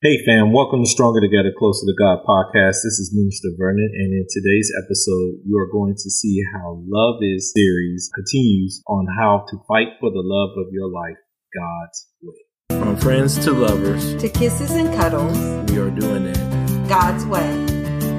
Hey fam, welcome to Stronger Together, Closer to God podcast. This is Minister Vernon, and in today's episode, you are going to see how Love Is series continues on how to fight for the love of your life God's way. From friends to lovers, to kisses and cuddles, we are doing it God's way.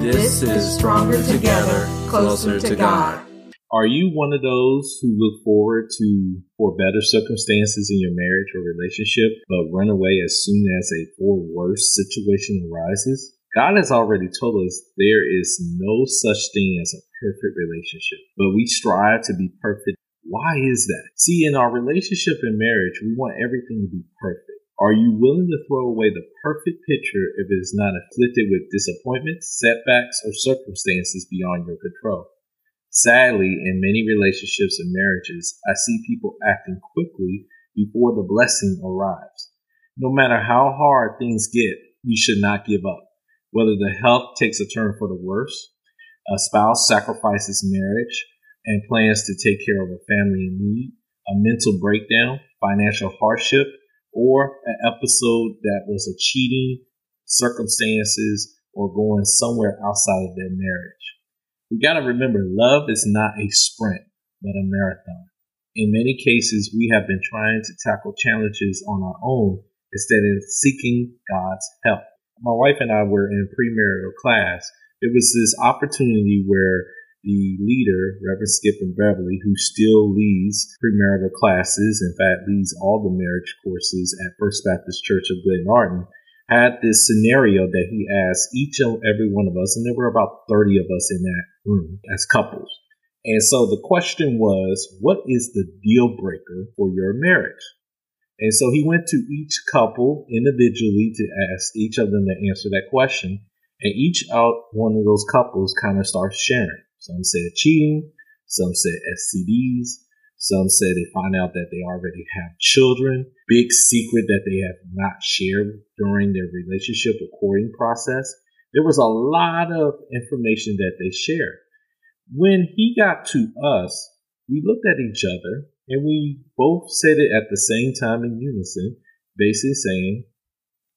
This, this is Stronger Together, Closer to God. Are you one of those who look forward to for better circumstances in your marriage or relationship, but run away as soon as a for worse situation arises? God has already told us there is no such thing as a perfect relationship, but we strive to be perfect. Why is that? See, in our relationship and marriage, we want everything to be perfect. Are you willing to throw away the perfect picture if it is not afflicted with disappointments, setbacks, or circumstances beyond your control? Sadly, in many relationships and marriages, I see people acting quickly before the blessing arrives. No matter how hard things get, we should not give up. Whether the health takes a turn for the worse, a spouse sacrifices marriage and plans to take care of a family in need, a mental breakdown, financial hardship, or an episode that was a cheating circumstances or going somewhere outside of their marriage. We got to remember love is not a sprint, but a marathon. In many cases, we have been trying to tackle challenges on our own instead of seeking God's help. My wife and I were in premarital class. It was this opportunity where the leader, Reverend Skip and Beverly, who still leads premarital classes, in fact, leads all the marriage courses at First Baptist Church of Glen Glenarden, had this scenario that he asked each and every one of us, and there were about 30 of us in that room as couples. And so the question was, what is the deal breaker for your marriage? And so he went to each couple individually to ask each of them to answer that question. And each out one of those couples kind of starts sharing. Some said cheating, some said STDs, some say they find out that they already have children. Big secret that they have not shared during their relationship or courting process. There was a lot of information that they shared. When he got to us, we looked at each other and we both said it at the same time in unison, basically saying,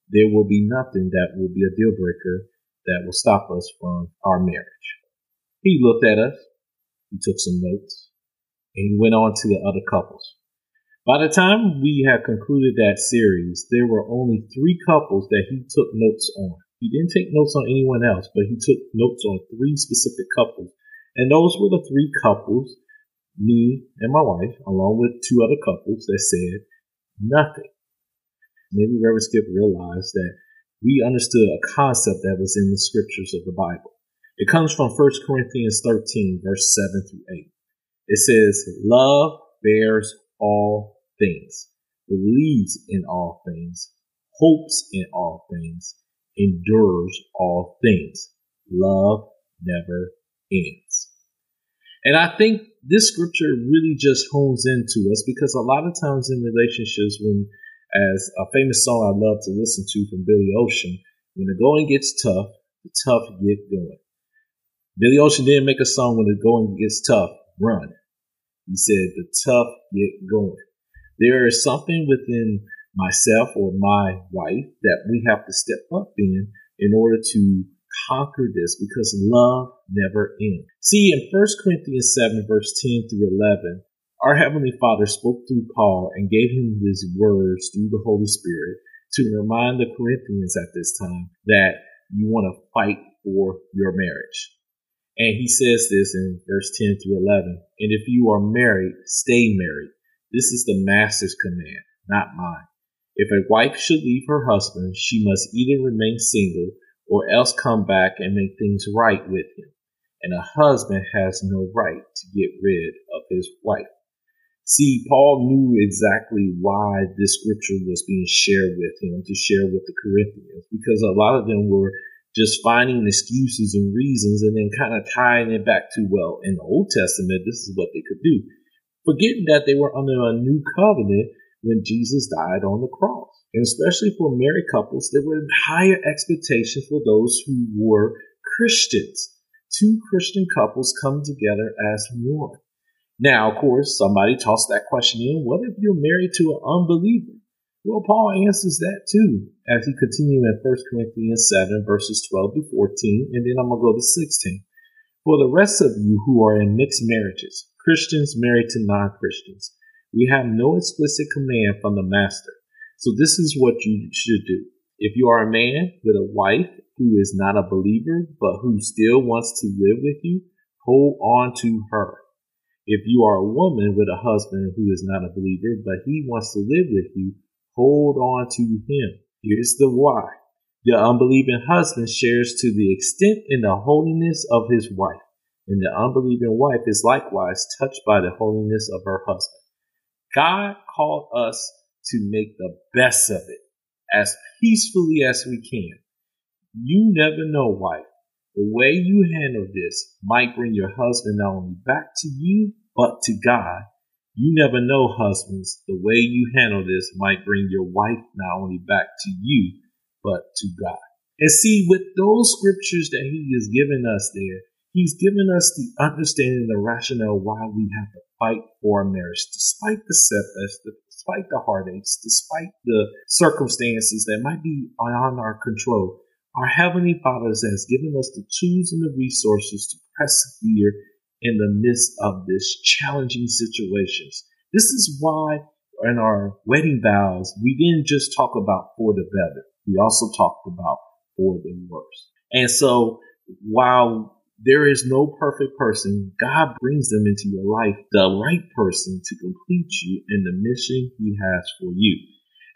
there will be nothing that will be a deal breaker that will stop us from our marriage. He looked at us. He took some notes and he went on to the other couples. By the time we had concluded that series, there were only three couples that he took notes on. He didn't take notes on anyone else, but he took notes on three specific couples. And those were the three couples, me and my wife, along with two other couples that said nothing. Maybe Reverend Skip realized that we understood a concept that was in the scriptures of the Bible. It comes from 1 Corinthians 13, verse 7 through 8. It says, Love bears all things, believes in all things, hopes in all things, endures all things. Love never ends. And I think this scripture really just hones into us because a lot of times in relationships, when, as a famous song I love to listen to from Billy Ocean, when the going gets tough, the tough get going. Billy Ocean didn't make a song when the going gets tough, run. He said, the tough get going. There is something within myself or my wife that we have to step up in in order to conquer this because love never ends. See, in 1 Corinthians 7, verse 10 through 11, our Heavenly Father spoke through Paul and gave him his words through the Holy Spirit to remind the Corinthians at this time that you want to fight for your marriage. And he says this in verse 10 through 11. And if you are married, stay married. This is the master's command, not mine. If a wife should leave her husband, she must either remain single or else come back and make things right with him. And a husband has no right to get rid of his wife. See, Paul knew exactly why this scripture was being shared with him to share with the Corinthians because a lot of them were just finding excuses and reasons and then kind of tying it back to, well, in the Old Testament, this is what they could do. Forgetting that they were under a new covenant when Jesus died on the cross. And especially for married couples, there were higher expectations for those who were Christians. Two Christian couples come together as one. Now, of course, somebody tossed that question in. What if you're married to an unbeliever? Well, Paul answers that too as he continues in 1 Corinthians 7, verses 12 to 14, and then I'm going to go to 16. For the rest of you who are in mixed marriages, Christians married to non Christians, we have no explicit command from the master. So this is what you should do. If you are a man with a wife who is not a believer, but who still wants to live with you, hold on to her. If you are a woman with a husband who is not a believer, but he wants to live with you, hold on to him. Here's the why. The unbelieving husband shares to the extent in the holiness of his wife, and the unbelieving wife is likewise touched by the holiness of her husband. God called us to make the best of it as peacefully as we can. You never know, wife. The way you handle this might bring your husband not only back to you, but to God you never know, husbands, the way you handle this might bring your wife not only back to you, but to God. And see, with those scriptures that he has given us there, he's given us the understanding, and the rationale why we have to fight for our marriage, despite the setbacks, despite the heartaches, despite the circumstances that might be beyond our control. Our Heavenly Father has given us the tools and the resources to persevere in the midst of this challenging situations. This is why in our wedding vows, we didn't just talk about for the better. We also talked about for the worse. And so while there is no perfect person, God brings them into your life, the right person to complete you in the mission he has for you.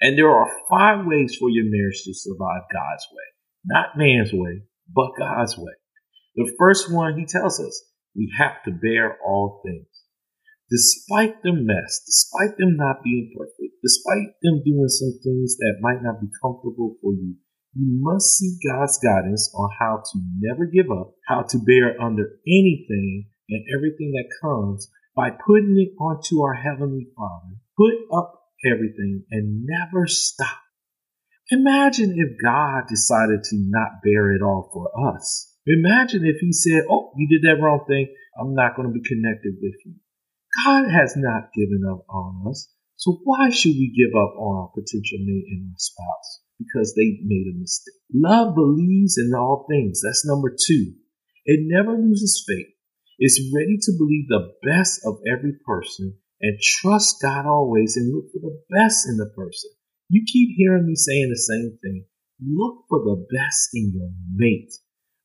And there are five ways for your marriage to survive God's way, not man's way, but God's way. The first one, he tells us, we have to bear all things. Despite the mess, despite them not being perfect, despite them doing some things that might not be comfortable for you, you must seek God's guidance on how to never give up, how to bear under anything and everything that comes by putting it onto our Heavenly Father. Put up everything and never stop. Imagine if God decided to not bear it all for us. Imagine if he said, Oh, you did that wrong thing. I'm not going to be connected with you. God has not given up on us. So why should we give up on our potential mate and our spouse? Because they made a mistake. Love believes in all things. That's number two. It never loses faith. It's ready to believe the best of every person and trust God always and look for the best in the person. You keep hearing me saying the same thing. Look for the best in your mate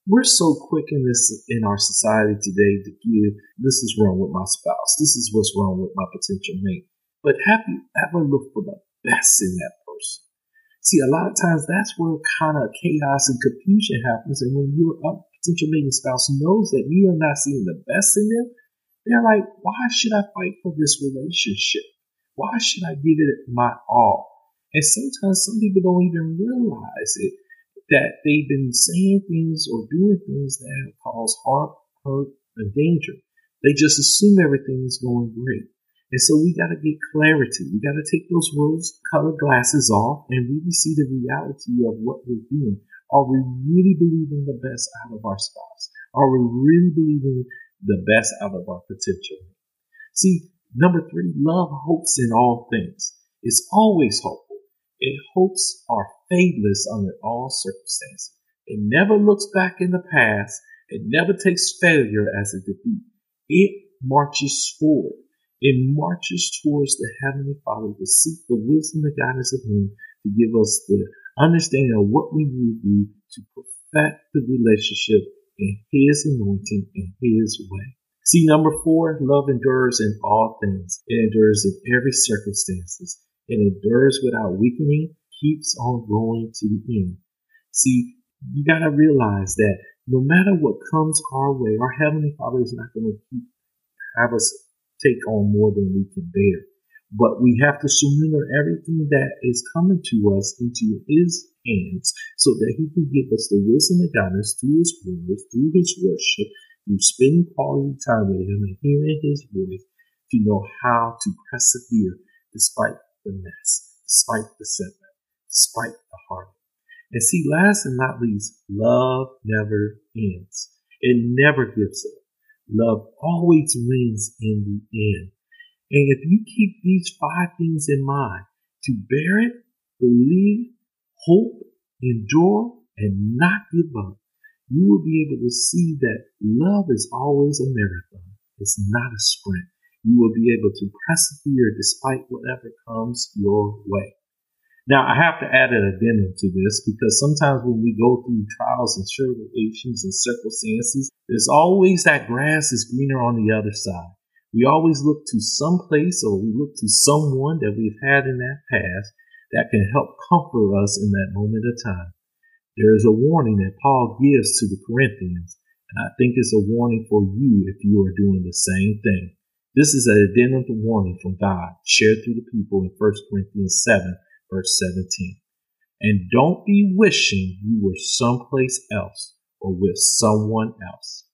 we're so quick in this in our society today to give this is wrong with my spouse. This is what's wrong with my potential mate. But have you ever looked for the best in that person? See a lot of times that's where kind of chaos and confusion happens. And when your uh, potential mate and spouse knows that you are not seeing the best in them they're like why should i fight for this relationship? Why should i give it my all? And sometimes some people don't even realize it that they've been saying things or doing things that have caused harm, hurt, and danger. They just assume everything is going great. And so we got to get clarity. We got to take those rose colored glasses off and really see the reality of what we're doing. Are we really believing the best out of our spouse? Are we really believing the best out of our potential? See, number three, love hopes in all things. It's always hopeful. It hopes are fadeless under all circumstances. It never looks back in the past. It never takes failure as a defeat. It marches forward. It marches towards the Heavenly Father to seek the wisdom and guidance of Him to give us the understanding of what we need to do to perfect the relationship in His anointing and His way. See, number four, love endures in all things. It endures in every circumstances. It endures without weakening keeps on going to the end. See, you got to realize that no matter what comes our way, our Heavenly Father is not going to have us take on more than we can bear. But we have to surrender everything that is coming to us into His hands so that He can give us the wisdom and guidance through His words, through His worship, through spending quality time with Him and hearing His voice to know how to persevere despite the mess, despite the setback despite the heart. And see, last and not least, love never ends. It never gives up. Love always wins in the end. And if you keep these five things in mind, to bear it, believe, hope, endure, and not give up, you will be able to see that love is always a marathon. It's not a sprint. You will be able to persevere despite whatever comes your way. Now, I have to add an addendum to this because sometimes when we go through trials and tribulations and circumstances, there's always that grass is greener on the other side. We always look to some place or we look to someone that we've had in that past that can help comfort us in that moment of time. There is a warning that Paul gives to the Corinthians, and I think it's a warning for you if you are doing the same thing. This is an addendum to warning from God shared through the people in 1 Corinthians 7, verse 17. And don't be wishing you were someplace else or with someone else.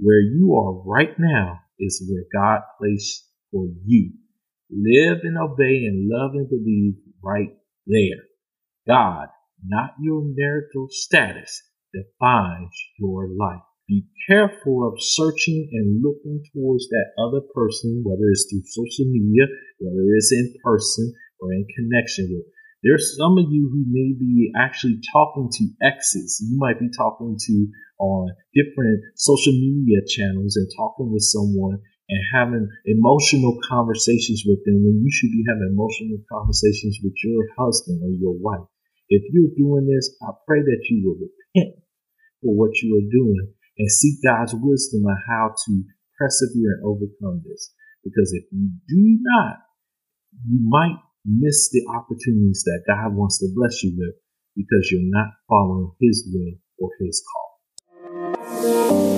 Where you are right now is where God placed for you. Live and obey and love and believe right there. God, not your marital status, defines your life. Be careful of searching and looking towards that other person, whether it's through social media, whether it's in person or in connection with. There's some of you who may be actually talking to exes. You might be talking to on different social media channels and talking with someone and having emotional conversations with them when you should be having emotional conversations with your husband or your wife. If you're doing this, I pray that you will repent for what you are doing and seek God's wisdom on how to persevere and overcome this. Because if you do not, you might miss the opportunities that God wants to bless you with because you're not following His will or His call.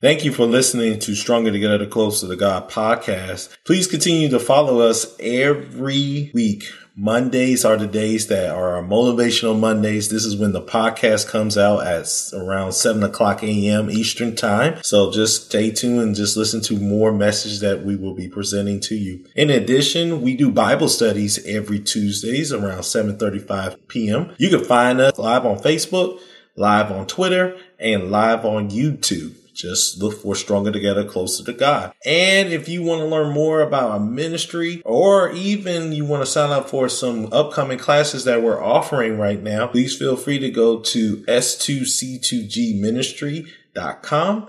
Thank you for listening to Stronger Together Closer to God podcast. Please continue to follow us every week. Mondays are the days that are our motivational Mondays. This is when the podcast comes out at around 7 o'clock a.m. Eastern time. So just stay tuned and just listen to more messages that we will be presenting to you. In addition, we do Bible studies every Tuesdays around 7.35 p.m. You can find us live on Facebook, live on Twitter, and live on YouTube. Just look for Stronger Together, Closer to God. And if you want to learn more about our ministry or even you want to sign up for some upcoming classes that we're offering right now, please feel free to go to S2C2G Ministry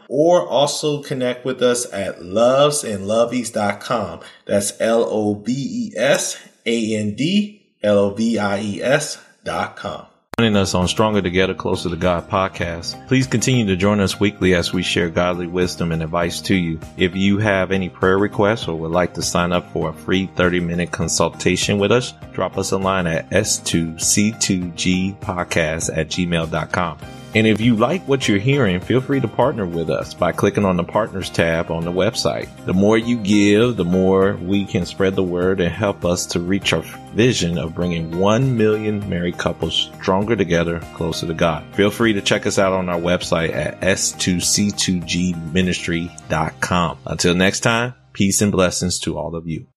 or also connect with us at lovesandlovies.com. That's L O V E S A N D L O V I E S dot com joining us on Stronger Together, Closer to God podcast. Please continue to join us weekly as we share godly wisdom and advice to you. If you have any prayer requests or would like to sign up for a free 30 minute consultation with us, drop us a line at s2c2gpodcast at gmail.com. And if you like what you're hearing, feel free to partner with us by clicking on the partners tab on the website. The more you give, the more we can spread the word and help us to reach our vision of bringing 1 million married couples stronger together, closer to God. Feel free to check us out on our website at s2c2gministry.com. Until next time, peace and blessings to all of you.